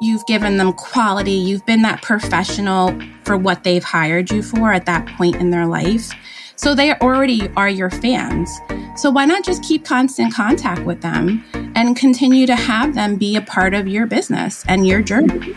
You've given them quality, you've been that professional for what they've hired you for at that point in their life. So they already are your fans. So why not just keep constant contact with them and continue to have them be a part of your business and your journey?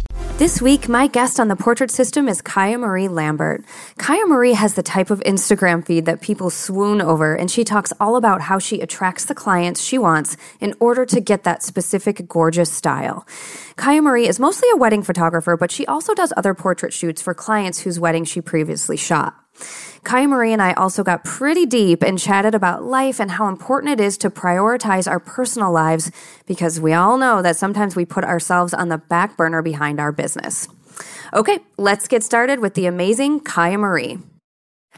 This week, my guest on the portrait system is Kiamarie Lambert. Kiamarie has the type of Instagram feed that people swoon over, and she talks all about how she attracts the clients she wants in order to get that specific gorgeous style. Kiamarie is mostly a wedding photographer, but she also does other portrait shoots for clients whose weddings she previously shot. Kiamarie and I also got pretty deep and chatted about life and how important it is to prioritize our personal lives because we all know that sometimes we put ourselves on the back burner behind our business. Okay, let's get started with the amazing Kiamarie.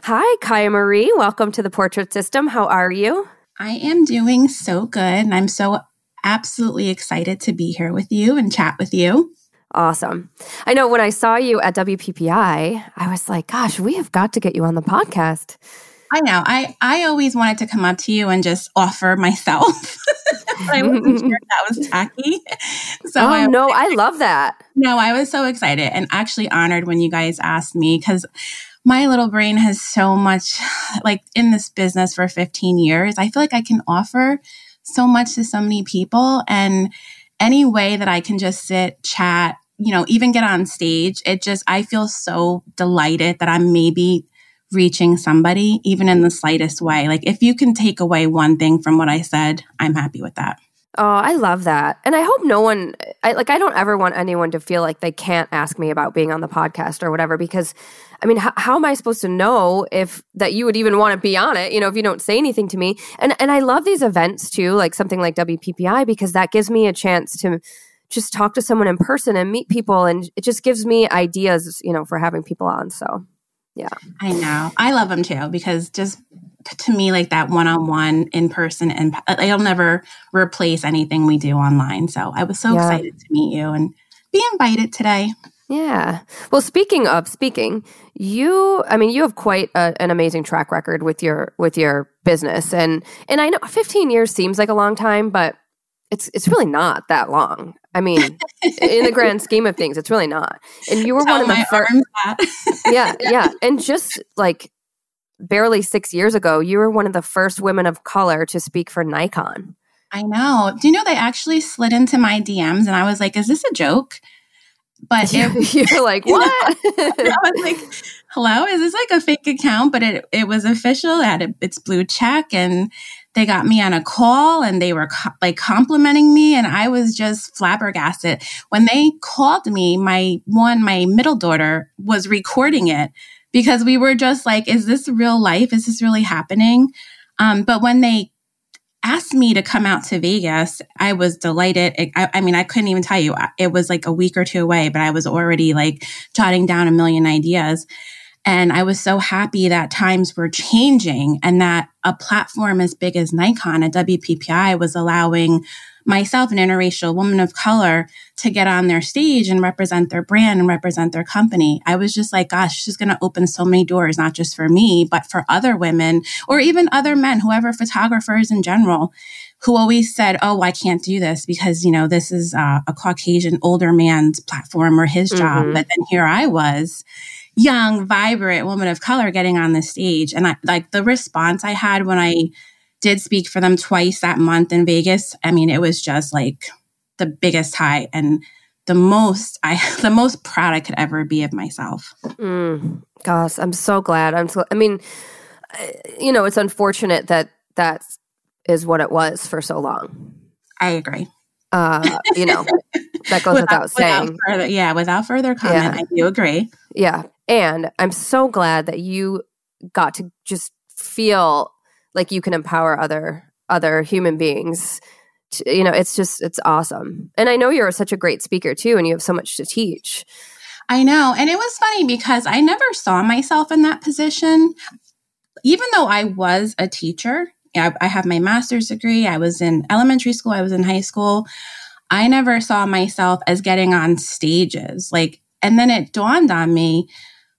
Hi, Kiamarie. Welcome to the Portrait System. How are you? I am doing so good, and I'm so absolutely excited to be here with you and chat with you. Awesome. I know when I saw you at WPPI, I was like, gosh, we have got to get you on the podcast. I know. I, I always wanted to come up to you and just offer myself. I wasn't sure that was tacky. So oh, I, no, I love that. No, I was so excited and actually honored when you guys asked me because my little brain has so much, like in this business for 15 years. I feel like I can offer so much to so many people. And any way that I can just sit, chat, you know, even get on stage, it just, I feel so delighted that I'm maybe reaching somebody, even in the slightest way. Like, if you can take away one thing from what I said, I'm happy with that. Oh, I love that. And I hope no one I like I don't ever want anyone to feel like they can't ask me about being on the podcast or whatever because I mean, how, how am I supposed to know if that you would even want to be on it, you know, if you don't say anything to me? And and I love these events too, like something like WPPI because that gives me a chance to just talk to someone in person and meet people and it just gives me ideas you know for having people on so yeah i know i love them too because just to me like that one-on-one in person and uh, it'll never replace anything we do online so i was so yeah. excited to meet you and be invited today yeah well speaking of speaking you i mean you have quite a, an amazing track record with your with your business and and i know 15 years seems like a long time but it's it's really not that long. I mean, in the grand scheme of things, it's really not. And you were Tell one of the first. yeah, yeah, and just like barely six years ago, you were one of the first women of color to speak for Nikon. I know. Do you know they actually slid into my DMs, and I was like, "Is this a joke?" But it, you're like, what? I was like, hello, is this like a fake account? But it, it was official. It had its blue check and they got me on a call and they were co- like complimenting me. And I was just flabbergasted. When they called me, my one, my middle daughter was recording it because we were just like, is this real life? Is this really happening? Um, but when they asked me to come out to Vegas, I was delighted. I, I, mean, I couldn't even tell you. It was like a week or two away, but I was already like jotting down a million ideas. And I was so happy that times were changing and that a platform as big as Nikon at WPPI was allowing myself, an interracial woman of color, to get on their stage and represent their brand and represent their company. I was just like, gosh, she's going to open so many doors, not just for me, but for other women or even other men, whoever photographers in general, who always said, oh, I can't do this because, you know, this is uh, a Caucasian older man's platform or his job. Mm-hmm. But then here I was young, vibrant woman of color getting on the stage. And I like the response I had when I did speak for them twice that month in Vegas. I mean, it was just like the biggest high and the most I the most proud I could ever be of myself. Mm, gosh, I'm so glad. I'm so I mean, you know, it's unfortunate that that is what it was for so long. I agree. Uh, you know, that goes without, without saying. Without further, yeah, without further comment, yeah. I do agree. Yeah. And I'm so glad that you got to just feel like you can empower other other human beings to, you know it's just it's awesome and i know you're such a great speaker too and you have so much to teach i know and it was funny because i never saw myself in that position even though i was a teacher I, I have my master's degree i was in elementary school i was in high school i never saw myself as getting on stages like and then it dawned on me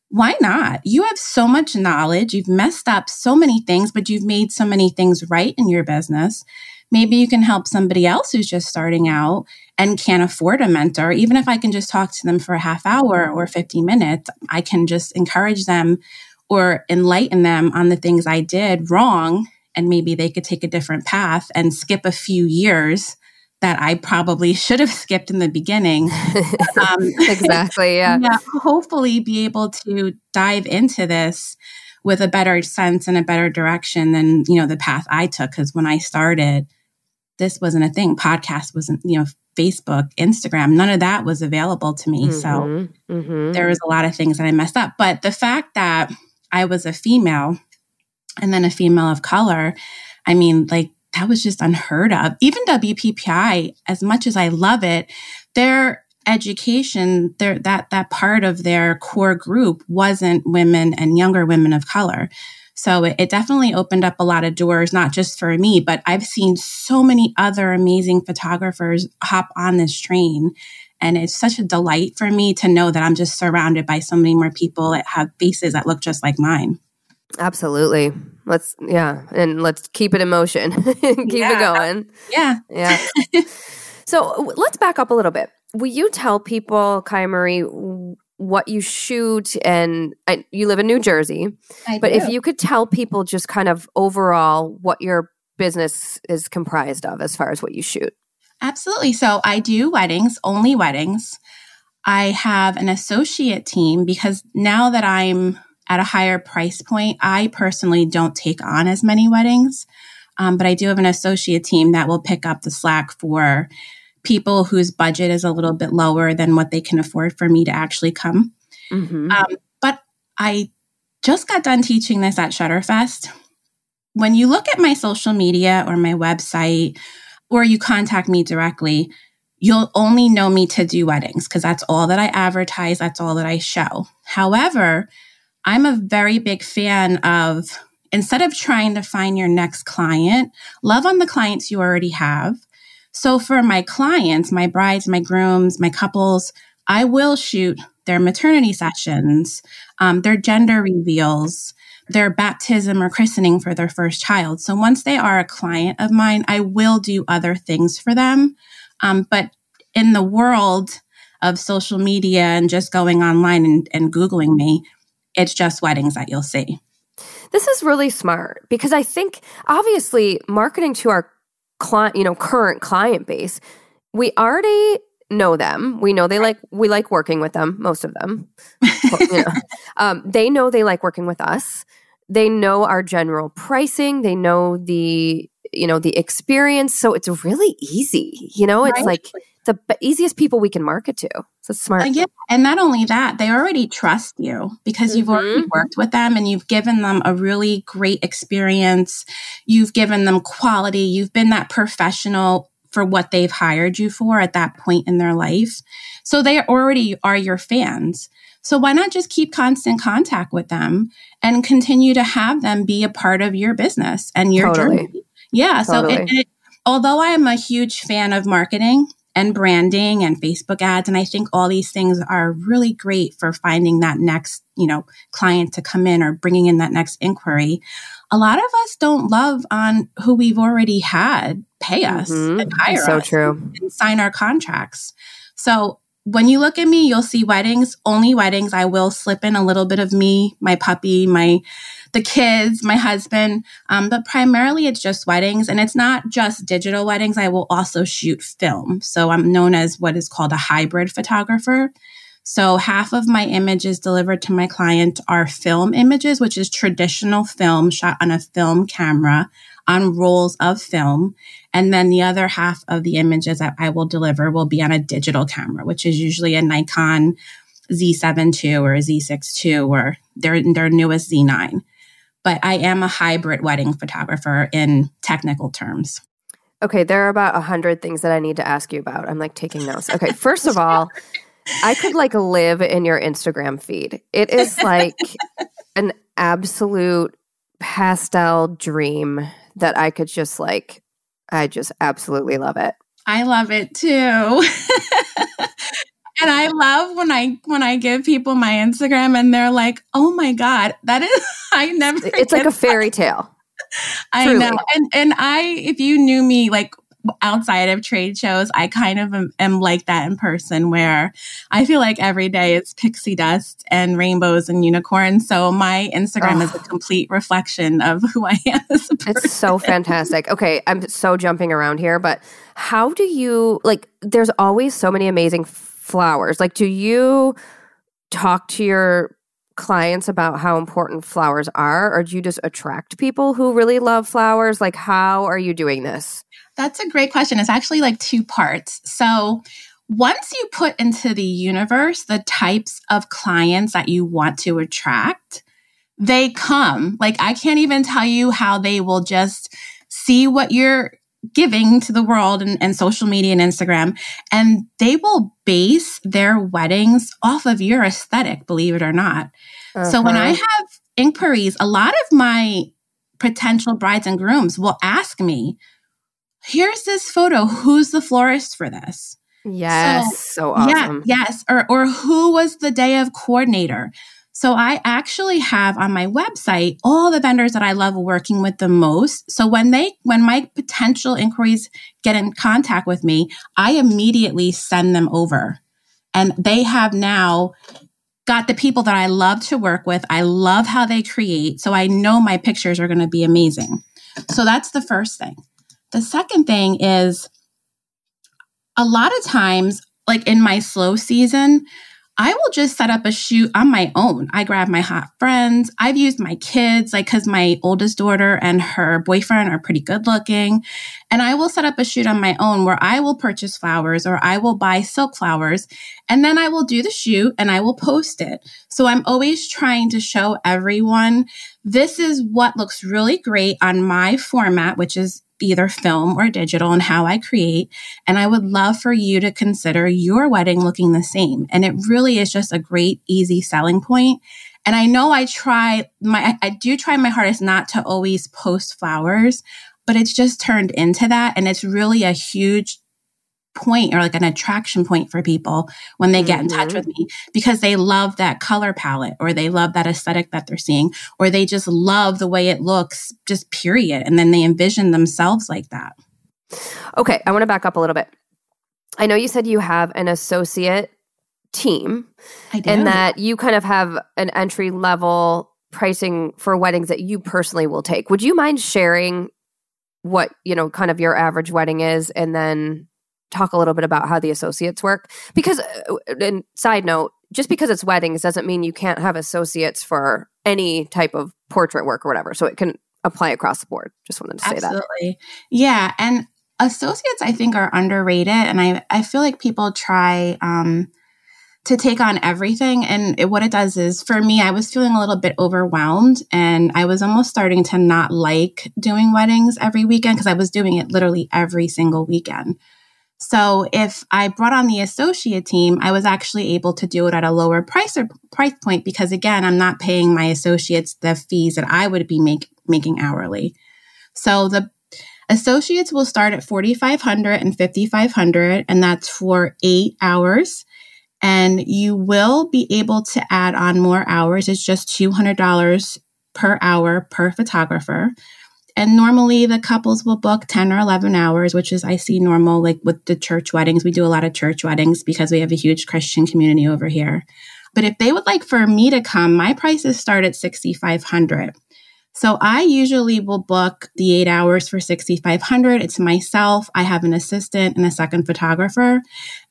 why not? You have so much knowledge. You've messed up so many things, but you've made so many things right in your business. Maybe you can help somebody else who's just starting out and can't afford a mentor. Even if I can just talk to them for a half hour or 50 minutes, I can just encourage them or enlighten them on the things I did wrong. And maybe they could take a different path and skip a few years that I probably should have skipped in the beginning. Um, exactly. Yeah. yeah. Hopefully, be able to dive into this with a better sense and a better direction than you know the path I took. Because when I started, this wasn't a thing. Podcast wasn't. You know, Facebook, Instagram, none of that was available to me. Mm-hmm, so mm-hmm. there was a lot of things that I messed up. But the fact that I was a female and then a female of color, I mean, like that was just unheard of. Even WPPI, as much as I love it, their education, their that that part of their core group wasn't women and younger women of color. So it, it, definitely opened up a lot of doors, not just for me, but I've seen so many other amazing photographers hop on this train. And it's such a delight for me to know that I'm just surrounded by so many more people that have faces that look just like mine. Absolutely. Let's yeah, and let's keep it in motion. keep yeah. it going. Yeah. Yeah. so let's back up a little bit. Will you tell people, Kiamarie, what you shoot and I, you live in New Jersey. I but do. if you could tell people just kind of overall what your business is comprised of as far as what you shoot. Absolutely. So I do weddings, only weddings. I have an associate team because now that I'm at a higher price point, I personally don't take on as many weddings. Um, but I do have an associate team that will pick up the slack for people whose budget is a little bit lower than what they can afford for me to actually come. Mm-hmm. Um, but I just got done teaching this at Shutterfest. When you look at my social media or my website, or you contact me directly, you'll only know me to do weddings because that's all that I advertise, that's all that I show. However, I'm a very big fan of instead of trying to find your next client, love on the clients you already have. So for my clients, my brides, my grooms, my couples, I will shoot their maternity sessions, um, their gender reveals, their baptism or christening for their first child. So once they are a client of mine, I will do other things for them. Um, but in the world of social media and just going online and, and Googling me, it's just weddings that you'll see. This is really smart because I think obviously marketing to our client, you know, current client base, we already know them. We know they like we like working with them. Most of them, you know. um, they know they like working with us. They know our general pricing. They know the you know the experience. So it's really easy. You know, it's right. like the easiest people we can market to. So smart. Uh, yeah. And not only that, they already trust you because mm-hmm. you've already mm-hmm. worked with them and you've given them a really great experience. You've given them quality. You've been that professional for what they've hired you for at that point in their life. So they already are your fans. So why not just keep constant contact with them and continue to have them be a part of your business and your totally. journey? Yeah. Totally. So it, it, although I am a huge fan of marketing and branding and Facebook ads. And I think all these things are really great for finding that next, you know, client to come in or bringing in that next inquiry. A lot of us don't love on who we've already had pay us mm-hmm. and hire so us true. and sign our contracts. So when you look at me, you'll see weddings, only weddings. I will slip in a little bit of me, my puppy, my the kids, my husband, um, but primarily it's just weddings. And it's not just digital weddings. I will also shoot film. So I'm known as what is called a hybrid photographer. So half of my images delivered to my client are film images, which is traditional film shot on a film camera on rolls of film. And then the other half of the images that I will deliver will be on a digital camera, which is usually a Nikon Z7 II or a Z6 II or their, their newest Z9 but I am a hybrid wedding photographer in technical terms. Okay, there are about a hundred things that I need to ask you about. I'm like taking notes. Okay, first of all, I could like live in your Instagram feed. It is like an absolute pastel dream that I could just like, I just absolutely love it. I love it too. and I love when I when I give people my Instagram and they're like, "Oh my god, that is I never." It's like a fairy tale. I Truly. know, and and I, if you knew me like outside of trade shows, I kind of am, am, like that in person, where I feel like every day it's pixie dust and rainbows and unicorns. So my Instagram is a complete reflection of who I am. It's so fantastic. Okay, I'm so jumping around here, but how do you like? There's always so many amazing flowers? Like, do you talk to your clients about how important flowers are, or do you just attract people who really love flowers? Like, how are you doing this? That's a great question. It's actually like two parts. So, once you put into the universe the types of clients that you want to attract, they come. Like, I can't even tell you how they will just see what you're giving to the world and, and, social media and Instagram. And they will base their weddings off of your aesthetic, believe it or not. Uh-huh. So when I uh-huh. have inquiries, a lot of my potential brides and grooms will ask me, here's this photo. Who's the florist for this? Yes, so, so awesome. Yeah, yes. Or or who was the day of coordinator? So I actually have on my website all the vendors that I love working with the most. So when they, when my potential inquiries get in contact with me, I immediately send them over. And they have now got the people that I love to work with. I love how they create. So I know my pictures are going to be amazing. So that's the first thing. The second thing is a lot of times, like in my slow season, I will just set up a shoot on my own. I grab my hot friends. I've used my kids, like, cause my oldest daughter and her boyfriend are pretty good looking. And I will set up a shoot on my own where I will purchase flowers or I will buy silk flowers and then I will do the shoot and I will post it. So I'm always trying to show everyone this is what looks really great on my format, which is either film or digital and how I create. And I would love for you to consider your wedding looking the same. And it really is just a great, easy selling point. And I know I try my, I do try my hardest not to always post flowers, but it's just turned into that. And it's really a huge point or like an attraction point for people when they get mm-hmm. in touch mm-hmm. with me because they love that color palette or they love that aesthetic that they're seeing or they just love the way it looks just period and then they envision themselves like that okay i want to back up a little bit i know you said you have an associate team and that you kind of have an entry level pricing for weddings that you personally will take would you mind sharing what you know kind of your average wedding is and then talk a little bit about how the associates work? Because, uh, and side note, just because it's weddings doesn't mean you can't have associates for any type of portrait work or whatever. So it can apply across the board. Just wanted to say Absolutely. that. Absolutely. Yeah. And associates, I think, are underrated. And I, I feel like people try, um, to take on everything. And it, what it does is, for me, I was feeling a little bit overwhelmed and I was almost starting to not like doing weddings every weekend because I was doing it literally every single weekend. So if I brought on the associate team, I was actually able to do it at a lower price or price point because again, I'm not paying my associates the fees that I would be make, making hourly. So the associates will start at 4500 and 5500 and that's for 8 hours and you will be able to add on more hours. It's just $200 per hour per photographer. And normally the couples will book 10 or 11 hours, which is I see normal like with the church weddings. We do a lot of church weddings because we have a huge Christian community over here. But if they would like for me to come, my prices start at 6500 so I usually will book the eight hours for 6,500. It's myself. I have an assistant and a second photographer.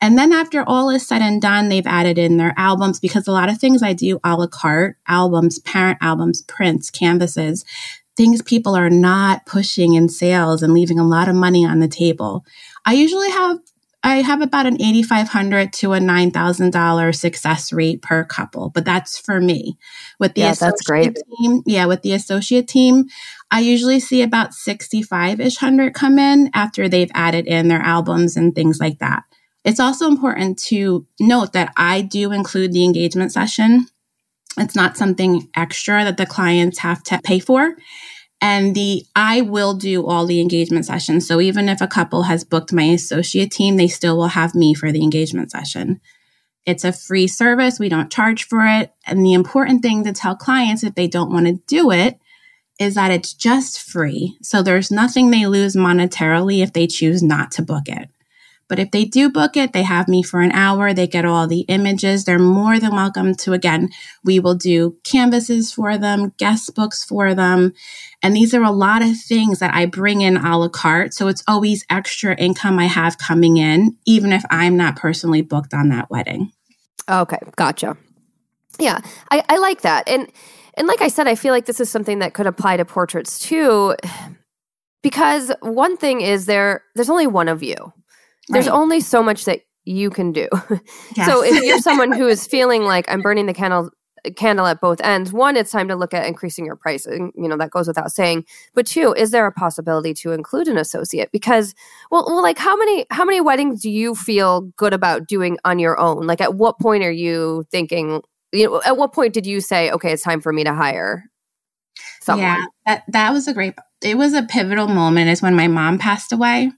And then after all is said and done, they've added in their albums because a lot of things I do a la carte, albums, parent albums, prints, canvases, things people are not pushing in sales and leaving a lot of money on the table. I usually have I have about an 8,500 to a $9,000 success rate per couple, but that's for me. With the yeah, that's great. team, yeah, with the associate team, I usually see about 65 ish hundred come in after they've added in their albums and things like that. It's also important to note that I do include the engagement session. It's not something extra that the clients have to pay for. And the I will do all the engagement sessions. So even if a couple has booked my associate team, they still will have me for the engagement session. It's a free service. We don't charge for it. And the important thing to tell clients if they don't want to do it is that it's just free. So there's nothing they lose monetarily if they choose not to book it. But if they do book it, they have me for an hour. They get all the images. They're more than welcome to, again, we will do canvases for them, guest books for them. And these are a lot of things that I bring in a la carte. So it's always extra income I have coming in, even if I'm not personally booked on that wedding. Okay, gotcha. Yeah, I, I like that. And and like I said, I feel like this is something that could apply to portraits too. Because one thing is there there's only one of you. There's right. only so much that you can do. Yes. so if you're someone who is feeling like I'm burning the candle candle at both ends, one, it's time to look at increasing your pricing. You know, that goes without saying. But two, is there a possibility to include an associate? Because well, well, like how many how many weddings do you feel good about doing on your own? Like at what point are you thinking, you know, at what point did you say, okay, it's time for me to hire someone? Yeah, that that was a great it was a pivotal moment is when my mom passed away.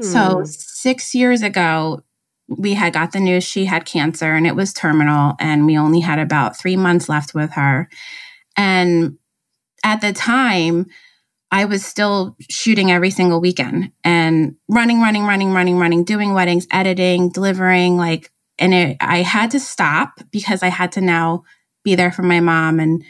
So, hmm. six years ago, we had got the news she had cancer and it was terminal, and we only had about three months left with her. And at the time, I was still shooting every single weekend and running, running, running, running, running, doing weddings, editing, delivering, like, and it, I had to stop because I had to now be there for my mom and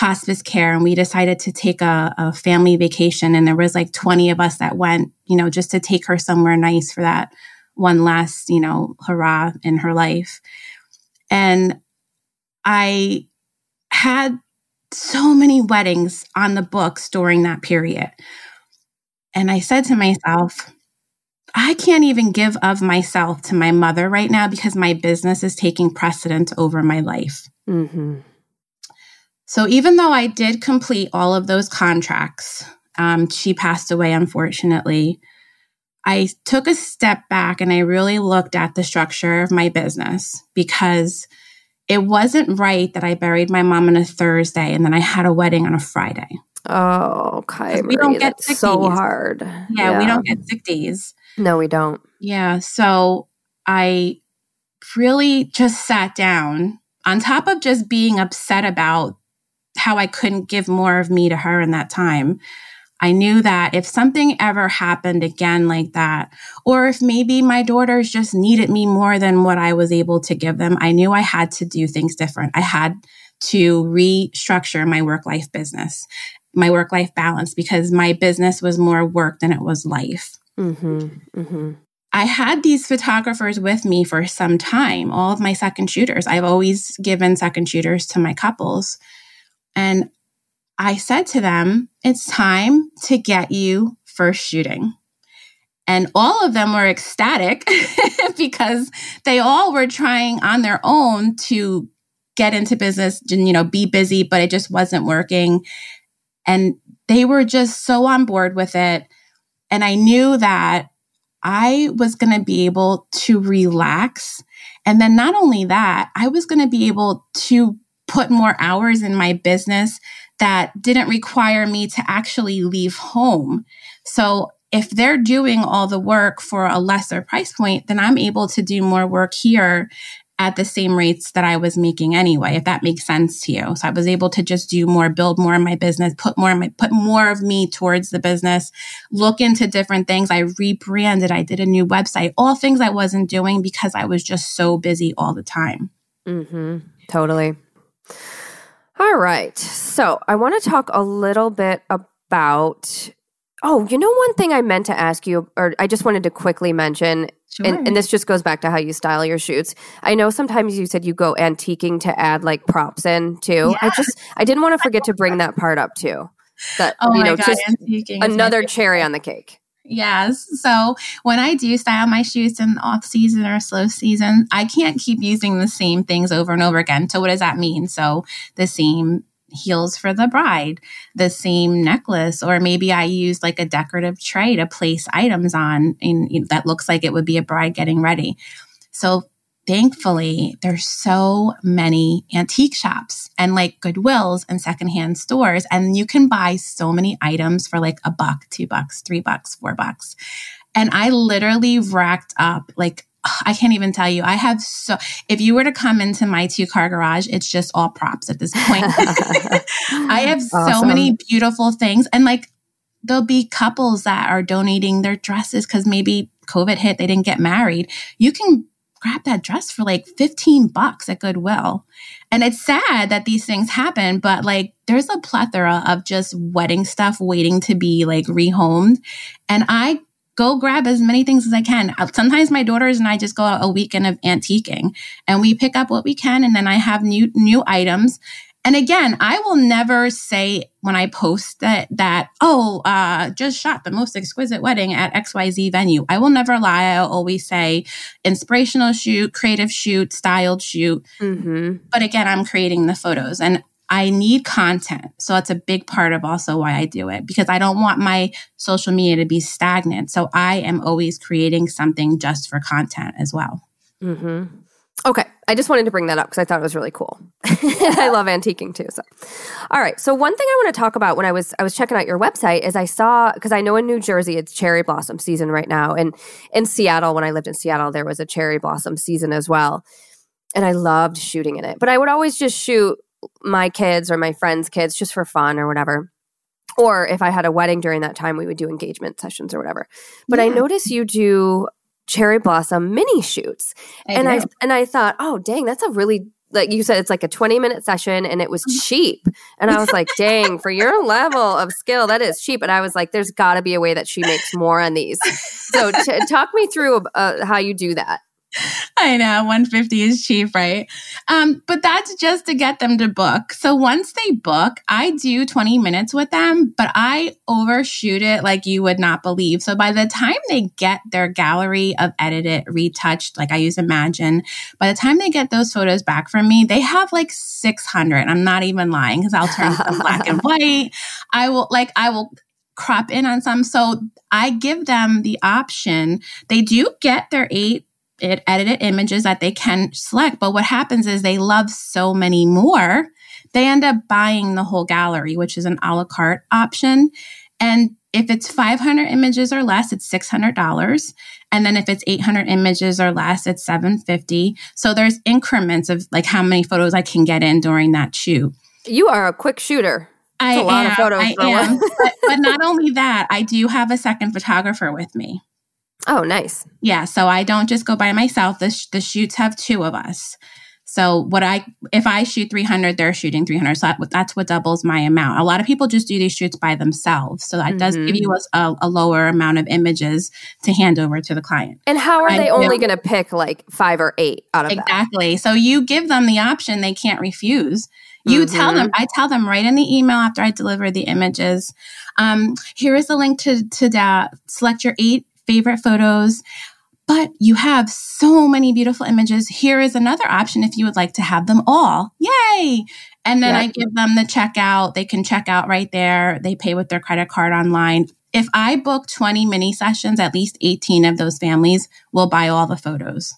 hospice care and we decided to take a, a, family vacation and there was like 20 of us that went you know just to take her somewhere nice for that one last you know hurrah in her life and i had so many weddings on the books during that period and i said to myself I can't even give of myself to my mother right now because my business is taking precedence over my life. Mm-hmm. So even though I did complete all of those contracts, um, she passed away, unfortunately. I took a step back and I really looked at the structure of my business because it wasn't right that I buried my mom on a Thursday and then I had a wedding on a Friday. Oh, Kai, we don't get sick so days. hard. Yeah, yeah, we don't get sick days. No, we don't. Yeah, so I really just sat down on top of just being upset about how I couldn't give more of me to her in that time. I knew that if something ever happened again like that, or if maybe my daughters just needed me more than what I was able to give them, I knew I had to do things different. I had to restructure my work life business, my work life balance, because my business was more work than it was life. Mm-hmm, mm-hmm. I had these photographers with me for some time, all of my second shooters. I've always given second shooters to my couples. And I said to them, it's time to get you first shooting. And all of them were ecstatic because they all were trying on their own to get into business and, you know, be busy, but it just wasn't working. And they were just so on board with it. And I knew that I was going to be able to relax. And then not only that, I was going to be able to put more hours in my business that didn't require me to actually leave home. So if they're doing all the work for a lesser price point, then I'm able to do more work here at the same rates that I was making anyway, if that makes sense to you. So I was able to just do more, build more in my business, put more my, put more of me towards the business, look into different things. I rebranded. I did a new website, all things I wasn't doing because I was just so busy all the time. Mm-hmm. Totally. All right. So I want to talk a little bit about Oh, you know, one thing I meant to ask you, or I just wanted to quickly mention, sure. and, and, this just goes back to how you style your shoots. I know sometimes you said you go antiquing to add like props in too. Yeah. I just, I didn't want to forget to bring that part up too. That, oh you know, God, just another cherry on the cake. Yes. So when I do style my shoots in off season or slow season, I can't keep using the same things over and over again. So what does that mean? So the same heels for the bride, the same necklace, or maybe I use like a decorative tray to place items on and that looks like it would be a bride getting ready. So thankfully, there's so many antique shops and like Goodwills and secondhand stores, and you can buy so many items for like a buck, two bucks, three bucks, four bucks. And I literally racked up like I can't even tell you. I have so, if you were to come into my two car garage, it's just all props at this point. I have awesome. so many beautiful things. And like, there'll be couples that are donating their dresses because maybe COVID hit, they didn't get married. You can grab that dress for like 15 bucks at Goodwill. And it's sad that these things happen, but like there's a plethora of just wedding stuff waiting to be like rehomed. And I go grab as many things as I can. Uh, sometimes my daughters and I just go out a weekend of antiquing and we pick up what we can and then I have new new items. And again, I will never say when I post that that oh, uh, just shot the most exquisite wedding at XYZ venue. I will never lie. I'll always say inspirational shoot, creative shoot, styled shoot. Mm-hmm. But again, I'm creating the photos and I need content. So that's a big part of also why I do it because I don't want my social media to be stagnant. So I am always creating something just for content as well. Mm-hmm. Okay. I just wanted to bring that up because I thought it was really cool. I love antiquing too. So, all right. So one thing I want to talk about when I was I was checking out your website is I saw because I know in New Jersey it's cherry blossom season right now, and in Seattle when I lived in Seattle there was a cherry blossom season as well, and I loved shooting in it. But I would always just shoot my kids or my friends' kids just for fun or whatever. Or if I had a wedding during that time, we would do engagement sessions or whatever. But yeah. I notice you do cherry blossom mini shoots. I and do. I and I thought, oh dang, that's a really like you said, it's like a 20 minute session and it was mm-hmm. cheap. And I was like, dang, for your level of skill, that is cheap. And I was like, there's got to be a way that she makes more on these. So t- talk me through uh, how you do that. I know 150 is cheap, right? Um, but that's just to get them to book. So once they book, I do 20 minutes with them, but I overshoot it like you would not believe. So by the time they get their gallery of edited, retouched, like I use Imagen, by the time they get those photos back from me, they have like 600. I'm not even lying because I'll turn them black and white. I will like, I will crop in on some. So I give them the option. They do get their eight it, edited images that they can select. But what happens is they love so many more, they end up buying the whole gallery, which is an a la carte option. And if it's 500 images or less, it's $600. And then if it's 800 images or less, it's 750. So there's increments of like how many photos I can get in during that shoot. You are a quick shooter. That's I a lot am, of photos. I am. but, but not only that, I do have a second photographer with me. Oh, nice. Yeah. So I don't just go by myself. The, sh- the shoots have two of us. So what I if I shoot 300, they're shooting 300. So that, that's what doubles my amount. A lot of people just do these shoots by themselves. So that mm-hmm. does give mm-hmm. you a, a, lower amount of images to hand over to the client. And how are I they only going to pick like five or eight out of exactly? That? So you give them the option; they can't refuse. You mm-hmm. tell them, I tell them right in the email after I deliver the images. Um, here is the link to to that. Select your eight favorite photos. But you have so many beautiful images. Here is another option if you would like to have them all. Yay! And then yep. I give them the checkout. They can check out right there. They pay with their credit card online. If I book 20 mini sessions, at least 18 of those families will buy all the photos.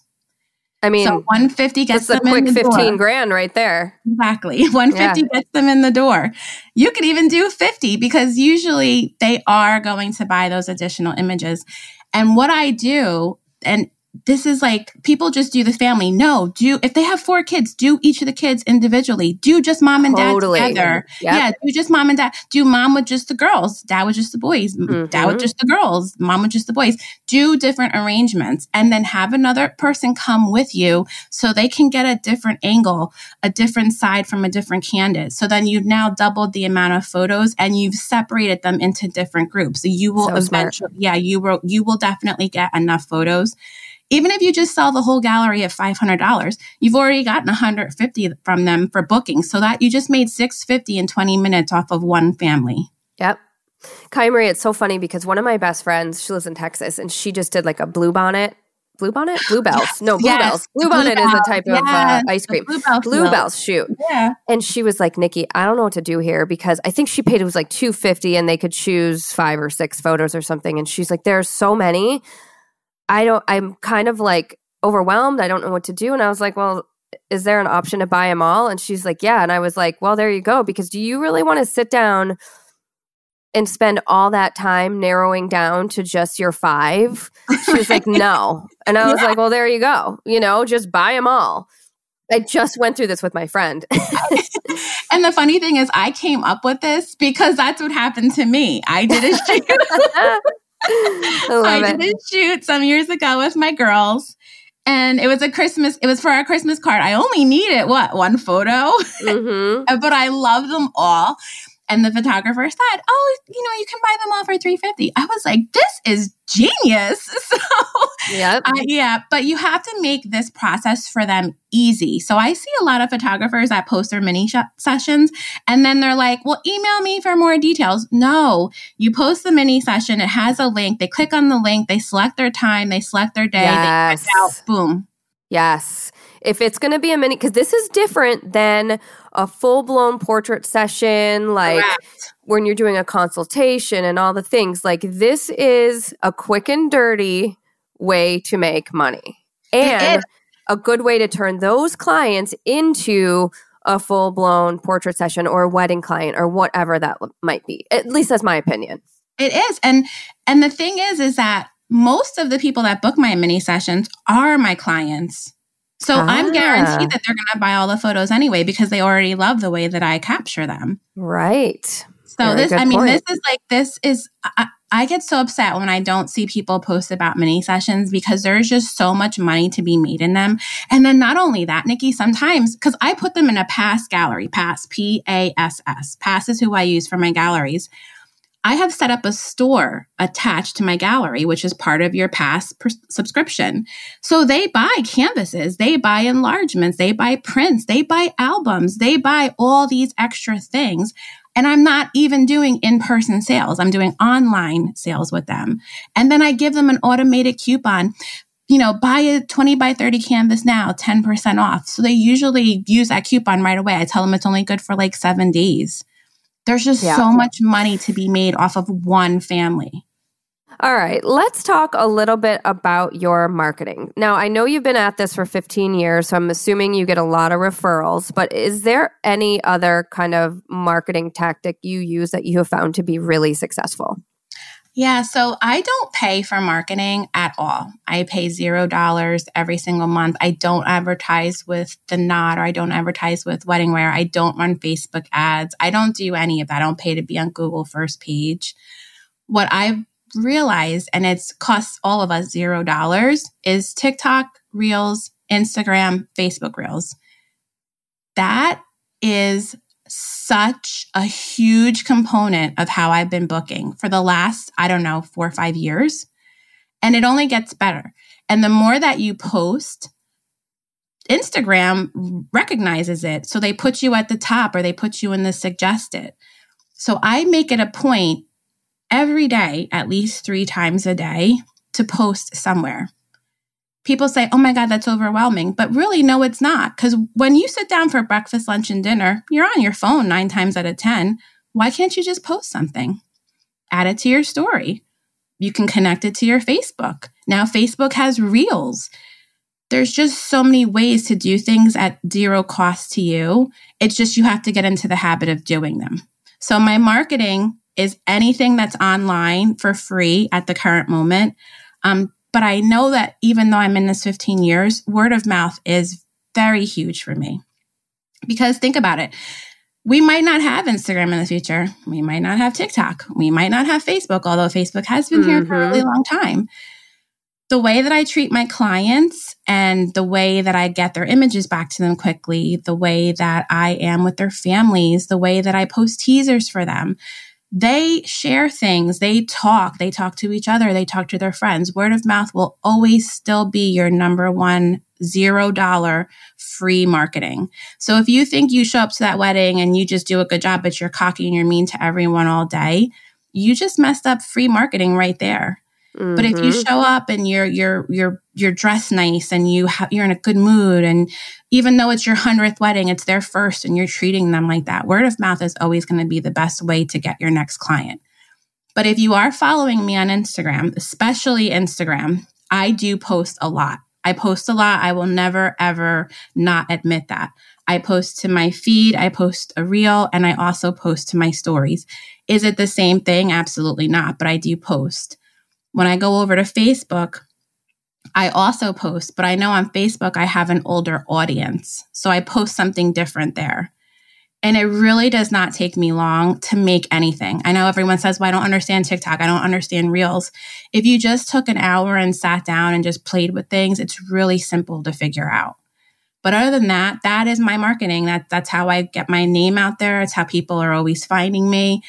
I mean, so 150 gets them a quick in the 15 door. grand right there. Exactly. 150 yeah. gets them in the door. You could even do 50 because usually they are going to buy those additional images. And what I do and this is like people just do the family. No, do if they have four kids, do each of the kids individually. Do just mom and totally. dad together. Yep. Yeah, do just mom and dad. Do mom with just the girls, dad with just the boys, mm-hmm. dad with just the girls, mom with just the boys. Do different arrangements and then have another person come with you so they can get a different angle, a different side from a different candidate. So then you've now doubled the amount of photos and you've separated them into different groups. So you will so eventually, smart. yeah, you will you will definitely get enough photos even if you just sell the whole gallery at $500, you've already gotten 150 from them for booking. So that you just made 650 in 20 minutes off of one family. Yep. Kiamarie, it's so funny because one of my best friends, she lives in Texas and she just did like a blue bonnet Blue bonnet? Bluebells. Yes. No, bluebells. Blue bonnet is a type yes. of uh, ice cream. Bluebells. Bluebells shoot. Yeah. And she was like, Nikki, I don't know what to do here because I think she paid it was like 250 and they could choose five or six photos or something. And she's like, there's so many. I don't, I'm kind of like overwhelmed. I don't know what to do. And I was like, well, is there an option to buy them all? And she's like, yeah. And I was like, well, there you go. Because do you really want to sit down and spend all that time narrowing down to just your five? She was like, no. And I was yeah. like, well, there you go. You know, just buy them all. I just went through this with my friend. and the funny thing is, I came up with this because that's what happened to me. I did a I, I did a shoot some years ago with my girls. And it was a Christmas, it was for our Christmas card. I only needed what, one photo? Mm-hmm. but I love them all. And the photographer said, "Oh, you know, you can buy them all for 350." I was like, "This is genius." So, yep. Uh, yeah, but you have to make this process for them easy. So I see a lot of photographers that post their mini sh- sessions and then they're like, "Well, email me for more details." No, you post the mini session, it has a link. They click on the link, they select their time, they select their day, yes. they out, boom. Yes if it's going to be a mini, because this is different than a full blown portrait session, like Correct. when you're doing a consultation and all the things. Like this is a quick and dirty way to make money and a good way to turn those clients into a full blown portrait session or a wedding client or whatever that might be. At least that's my opinion. It is. And and the thing is is that most of the people that book my mini sessions are my clients. So ah. I'm guaranteed that they're going to buy all the photos anyway because they already love the way that I capture them. Right. So Very this, I mean, point. this is like, this is, I, I get so upset when I don't see people post about mini sessions because there's just so much money to be made in them. And then not only that, Nikki, sometimes, because I put them in a pass gallery, pass, P A S S. Pass is who I use for my galleries. I have set up a store attached to my gallery, which is part of your pass subscription. So they buy canvases, they buy enlargements, they buy prints, they buy albums, they buy all these extra things. And I'm not even doing in person sales. I'm doing online sales with them. And then I give them an automated coupon. You know, buy a 20 by 30 canvas now, 10% off. So they usually use that coupon right away. I tell them it's only good for like seven days. There's just yeah. so much money to be made off of one family. All right, let's talk a little bit about your marketing. Now, I know you've been at this for 15 years, so I'm assuming you get a lot of referrals, but is there any other kind of marketing tactic you use that you have found to be really successful? Yeah, so I don't pay for marketing at all. I pay zero dollars every single month. I don't advertise with the knot or I don't advertise with WeddingWire. I don't run Facebook ads. I don't do any of that. I don't pay to be on Google first page. What I've realized, and it's costs all of us zero dollars, is TikTok, Reels, Instagram, Facebook Reels. that is such a huge component of how I've been booking for the last, I don't know, four or five years. And it only gets better. And the more that you post, Instagram recognizes it. So they put you at the top or they put you in the suggested. So I make it a point every day, at least three times a day, to post somewhere. People say, oh my God, that's overwhelming. But really, no, it's not. Because when you sit down for breakfast, lunch, and dinner, you're on your phone nine times out of 10. Why can't you just post something? Add it to your story. You can connect it to your Facebook. Now, Facebook has reels there's just so many ways to do things at zero cost to you. It's just you have to get into the habit of doing them. So my marketing is anything that's online for free at the current moment. Um, but I know that even though I'm in this 15 years, word of mouth is very huge for me. Because think about it. We might not have Instagram in the future. We might not have TikTok. We might not have Facebook, although Facebook has been mm-hmm. here for a really mm-hmm. long time the way that I treat my clients and the way that I get their images back to them quickly, the way that I am with their families, the way that I post teasers for them, they share things, they talk, they talk to each other, they talk to their friends. Word of mouth will always still be your number one zero dollar free marketing. So if you think you show up to that wedding and you just do a good job, but you're cocky and you're mean to everyone all day, you just messed up free marketing right there. Mm-hmm. But if you mm-hmm. show up and you're you're you're you're dressed nice and you ha- you're in a good mood and even though it's your 100th wedding it's their first and you're treating them like that word of mouth is always going to be the best way to get your next client. But if you are following me on Instagram, especially Instagram, I do post a lot. I post a lot. I will never ever not admit that. I post to my feed, I post a reel, and I also post to my stories. Is it the same thing? Absolutely not, but I do post. When I go over to Facebook, I also post, but I know on Facebook I have an older audience. So I post something different there. And it really does not take me long to make anything. I know everyone says, well, I don't understand TikTok. I don't understand Reels. If you just took an hour and sat down and just played with things, it's really simple to figure out. But other than that, that is my marketing. That, that's how I get my name out there. It's how people are always finding me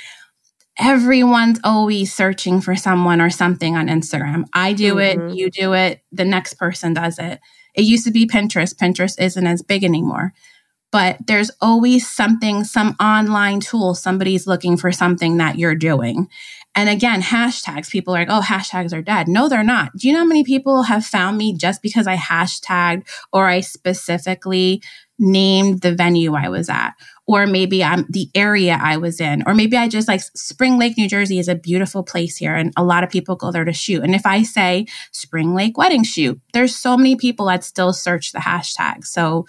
everyone's always searching for someone or something on Instagram. I do mm-hmm. it, you do it, the next person does it. It used to be Pinterest. Pinterest isn't as big anymore. But there's always something, some online tool, somebody's looking for something that you're doing. And again, hashtags, people are like, oh, hashtags are dead. No, they're not. Do you know how many people have found me just because I hashtagged or I specifically named the venue I was at? Or maybe I'm the area I was in, or maybe I just like Spring Lake, New Jersey is a beautiful place here, and a lot of people go there to shoot. And if I say Spring Lake wedding shoot, there's so many people that still search the hashtag. So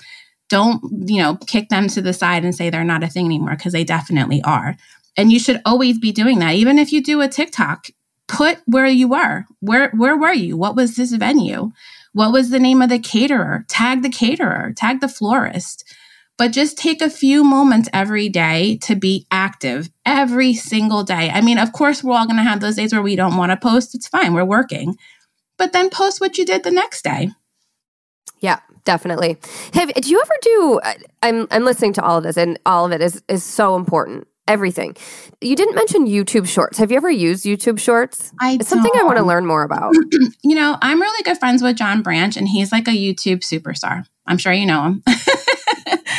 don't, you know, kick them to the side and say they're not a thing anymore because they definitely are. And you should always be doing that. Even if you do a TikTok, put where you were. Where where were you? What was this venue? What was the name of the caterer? Tag the caterer, tag the florist but just take a few moments every day to be active every single day. I mean, of course, we're all going to have those days where we don't want to post. It's fine. We're working. But then post what you did the next day. Yeah, definitely. Have do you ever do uh, I'm I'm listening to all of this and all of it is is so important. Everything. You didn't mention YouTube Shorts. Have you ever used YouTube Shorts? I it's something I want to learn more about. you know, I'm really good friends with John Branch and he's like a YouTube superstar. I'm sure you know him.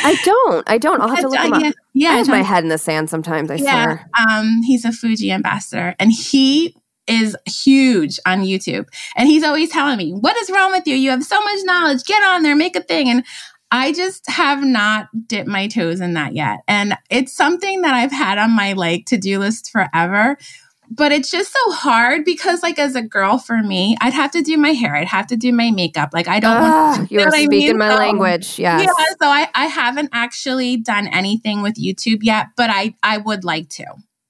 I don't. I don't. I'll have to look him up. Yeah, yeah I have my head in the sand sometimes. I yeah, swear. Um, he's a Fuji ambassador, and he is huge on YouTube. And he's always telling me, "What is wrong with you? You have so much knowledge. Get on there, make a thing." And I just have not dipped my toes in that yet. And it's something that I've had on my like to-do list forever but it's just so hard because like as a girl for me i'd have to do my hair i'd have to do my makeup like i don't uh, want, you're speaking I mean? my so, language yes. yeah so I, I haven't actually done anything with youtube yet but i i would like to.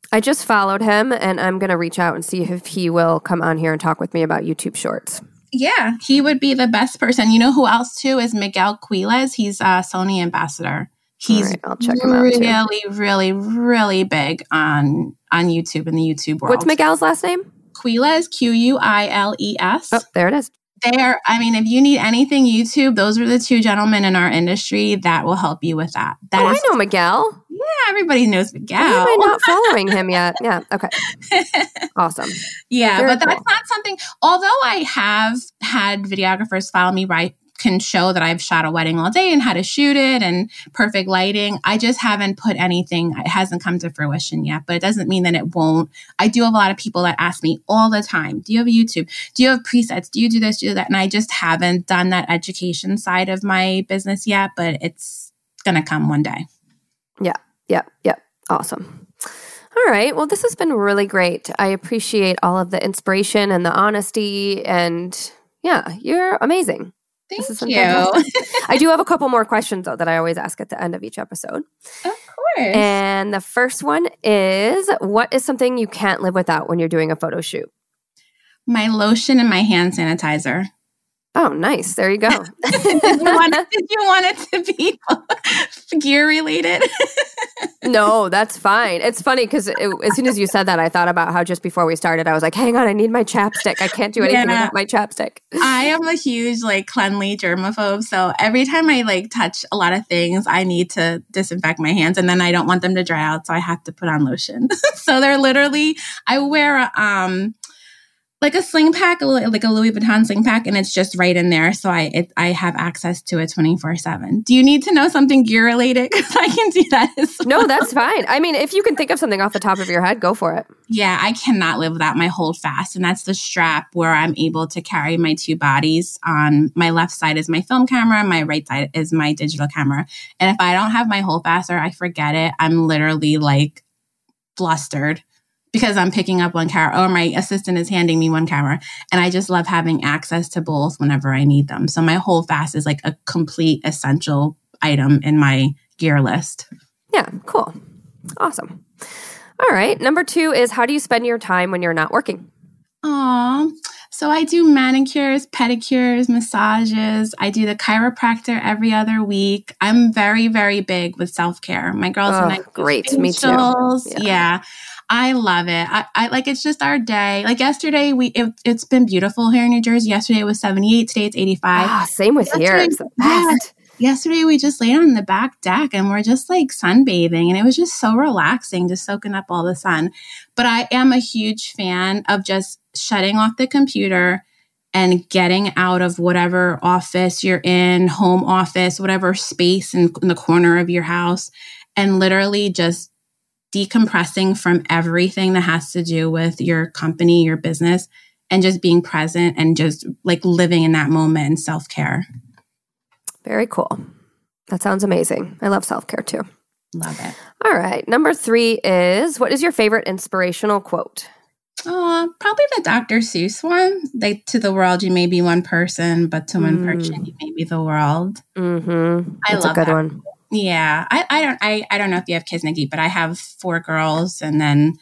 I just followed him and i'm going to reach out and see if he will come on here and talk with me about youtube shorts. Yeah he would be the best person. You know who else too is miguel quiles? He's a sony ambassador He's right, I'll check him out really, too. really, really big on on YouTube in the YouTube world. What's Miguel's last name? Quiles, Q U I L E S. Oh, there it is. They are, I mean, if you need anything YouTube, those are the two gentlemen in our industry that will help you with that. That oh, is- I know Miguel. Yeah, everybody knows Miguel. Why am I not following him yet? Yeah. Okay. Awesome. Yeah, Very but that's not something. Although I have had videographers follow me, right, can show that I've shot a wedding all day and how to shoot it and perfect lighting. I just haven't put anything. It hasn't come to fruition yet, but it doesn't mean that it won't. I do have a lot of people that ask me all the time, "Do you have YouTube? Do you have presets? Do you do this? Do that?" And I just haven't done that education side of my business yet, but it's gonna come one day. Yeah. Yep. Yep. Awesome. All right. Well, this has been really great. I appreciate all of the inspiration and the honesty. And yeah, you're amazing. Thank This you. I do have a couple more questions, though, that I always ask at the end of each episode. of course. And the first one is What is something you can't live without when you're doing a photo shoot? my lotion and my hand sanitizer. Oh, nice. There you go. did, you want, did you want it to be gear related? no, that's fine. It's funny because as soon as you said that, I thought about how just before we started, I was like, hang on, I need my chapstick. I can't do anything Yeah. without my chapstick. I am a huge like cleanly germaphobe, so every time I like touch a lot of things, I need to disinfect my hands, and then I don't want them to dry out, so I have to put on lotion. so they're literally I wear um like a sling pack, like a Louis Vuitton sling pack, and it's just right in there, so I it, I have access to it twenty four seven. Do you need to know something gear related? Because I can do that. As well. No, that's fine. I mean, if you can think of something off the top of your head, go for it. Yeah, I cannot live without my HoldFast. And that's the strap where I'm able to carry my two bodies. On my left side is my film camera, my right side is my digital camera. And if I don't have my HoldFast or I forget it, I'm literally like flustered because I'm picking up one camera or my assistant is handing me one camera. And I just love having access to both whenever I need them. So my HoldFast is like a complete essential item in my gear list. Yeah, cool. Awesome. All right. Number two is how do you spend your time when you're not working? Aw. So I do manicures, pedicures, massages. I do the chiropractor every other week. I'm very, very big with self care. My girls Oh, and I great. Me too. Yeah. Yeah. I love it. I, I like it's just our day. Like yesterday, we it, it's been beautiful here in New Jersey. Yesterday was 78. Today it's 85. Ah, same with That's here. Yeah. Yesterday we just laid on the back deck and we're just like sunbathing and it was just so relaxing, just soaking up all the sun. But I am a huge fan of just shutting off the computer and getting out of whatever office you're in, home office, whatever space in, in the corner of your house, and literally just decompressing from everything that has to do with your company, your business, and just being present and just like living in that moment and self care. Very cool. That sounds amazing. I love self care too. Love it. All right. Number three is what is your favorite inspirational quote? Oh, probably the Dr. Seuss one. Like to the world, you may be one person, but to one Mm. person, you may be the world. Mm-hmm. I That's love a good that. one. Yeah, I, I don't I, I don't know if you have kids, Nikki, but I have four girls, and then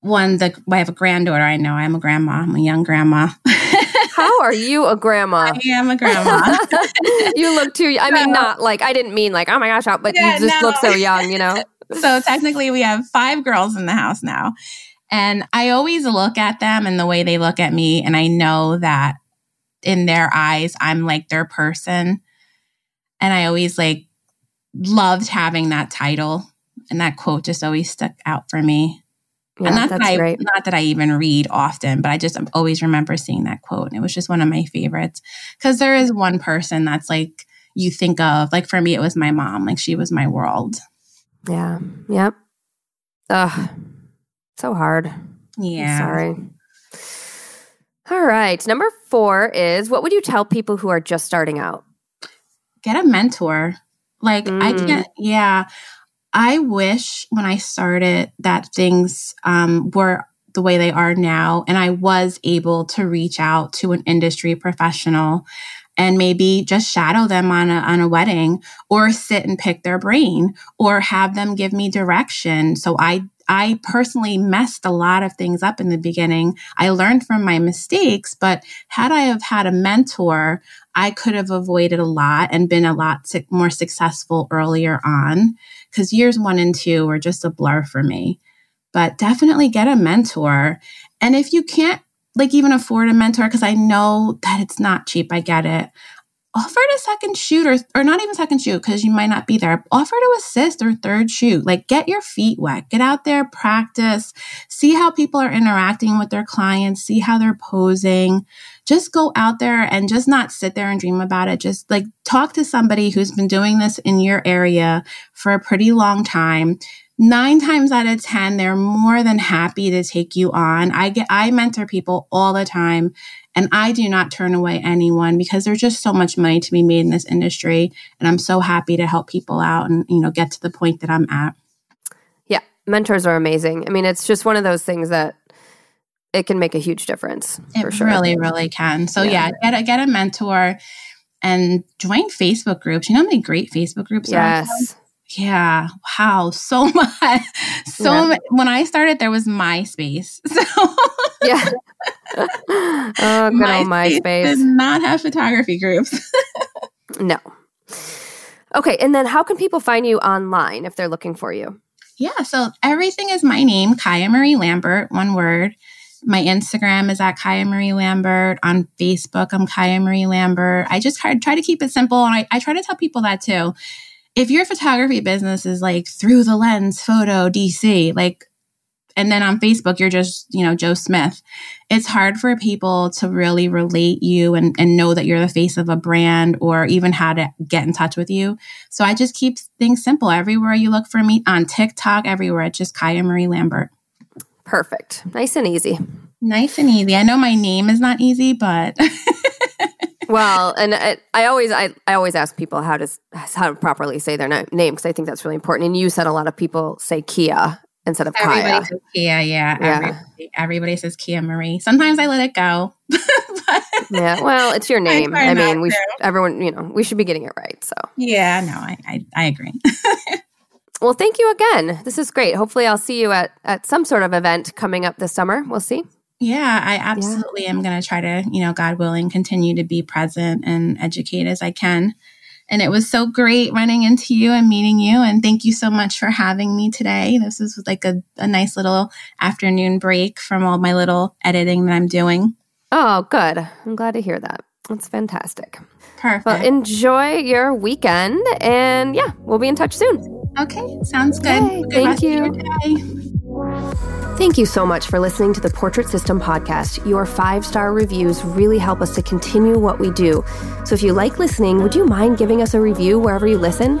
one the I have a granddaughter. I know I'm a grandma. I'm a young grandma. How are you a grandma? I am a grandma. you look too. I mean, No. not like I didn't mean like oh my gosh, but Yeah, you just no. look so young. You know. so technically, we have five girls in the house now, and I always look at them and the way they look at me, and I know that in their eyes, I'm like their person, and I always like loved having that title and that quote just always stuck out for me. Yeah, and not that's that I great. not that I even read often, but I just always remember seeing that quote, and it was just one of my favorites because there is one person that's like you think of. Like for me, it was my mom. Like she was my world. Yeah. Yep. Ugh. So hard. I'm Yeah. sorry. All right. Number four is what would you tell people who are just starting out? Get a mentor. Like I Mm. can't. Yeah. I wish when I started that things um, were the way they are now, and I was able to reach out to an industry professional and maybe just shadow them on a on a wedding, or sit and pick their brain, or have them give me direction. So I I personally messed a lot of things up in the beginning. I learned from my mistakes, but had I have had a mentor, I could have avoided a lot and been a lot more successful earlier on because years one and two were just a blur for me. But definitely get a mentor. And if you can't like even afford a mentor because I know that it's not cheap. I get it offer to second shoot or, or not even second shoot because you might not be there. Offer to assist or third shoot. Like get your feet wet, get out there, practice, see how people are interacting with their clients, see how they're posing. Just go out there and just not sit there and dream about it. Just like talk to somebody who's been doing this in your area for a pretty long time nine times out of 10, they're more than happy to take you on. I get, I mentor people all the time and I do not turn away anyone because there's just so much money to be made in this industry. And I'm so happy to help people out and, you know, get to the point that I'm at. Yeah. Mentors are amazing. I mean, it's just one of those things that it can make a huge difference. It for sure. really, really can. So yeah, yeah get a, get a mentor and join Facebook groups. You know how many great Facebook groups yes. Yeah. Wow. So much. So yeah. much. when I started, there was MySpace. So yeah. oh, good MySpace old MySpace. Did not have photography groups. no. Okay. And then how can people find you online if they're looking for you? Yeah. So everything is my name, Kiamarie Lambert, one word. My Instagram is at Kiamarie Lambert. On Facebook, I'm Kiamarie Lambert. I just try, to keep it simple. And I, I try to tell people that too if your photography business is like through the lens photo DC, like, and then on Facebook, you're just, you know, Joe Smith, it's hard for people to really relate you and, and know that you're the face of a brand or even how to get in touch with you. So I just keep things simple. Everywhere you look for me on TikTok, everywhere, it's just Kiamarie Lambert. Perfect. Nice and easy. Nice and easy. I know my name is not easy, but well, and I, I, always I, I always ask people how to how to properly say their name because I think that's really important. And you said a lot of people say Kia instead of everybody Kaya. Says Kia, yeah. yeah. Everybody, everybody, says Kia Marie. Sometimes I let it go. yeah, well, it's your name. I, I mean, we should, everyone, you know, we should be getting it right. So yeah, no, I I, I agree. Well, thank you again. This is great. Hopefully, I'll see you at at some sort of event coming up this summer. We'll see. Yeah, I absolutely yeah. am going to try to, you know, God willing, continue to be present and educate as I can. And it was so great running into you and meeting you. And thank you so much for having me today. This was like a, a nice little afternoon break from all my little editing that I'm doing. Oh, good. I'm glad to hear that. That's fantastic. Perfect. Well, enjoy your weekend. And yeah, we'll be in touch soon. Okay, sounds good. Yay, good thank you. Thank you so much for listening to the Portrait System podcast. Your five star reviews really help us to continue what we do. So if you like listening, would you mind giving us a review wherever you listen?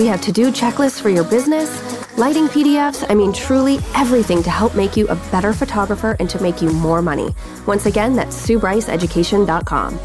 We have to do checklists for your business, lighting PDFs, I mean, truly everything to help make you a better photographer and to make you more money. Once again, that's SueBryceEducation.com.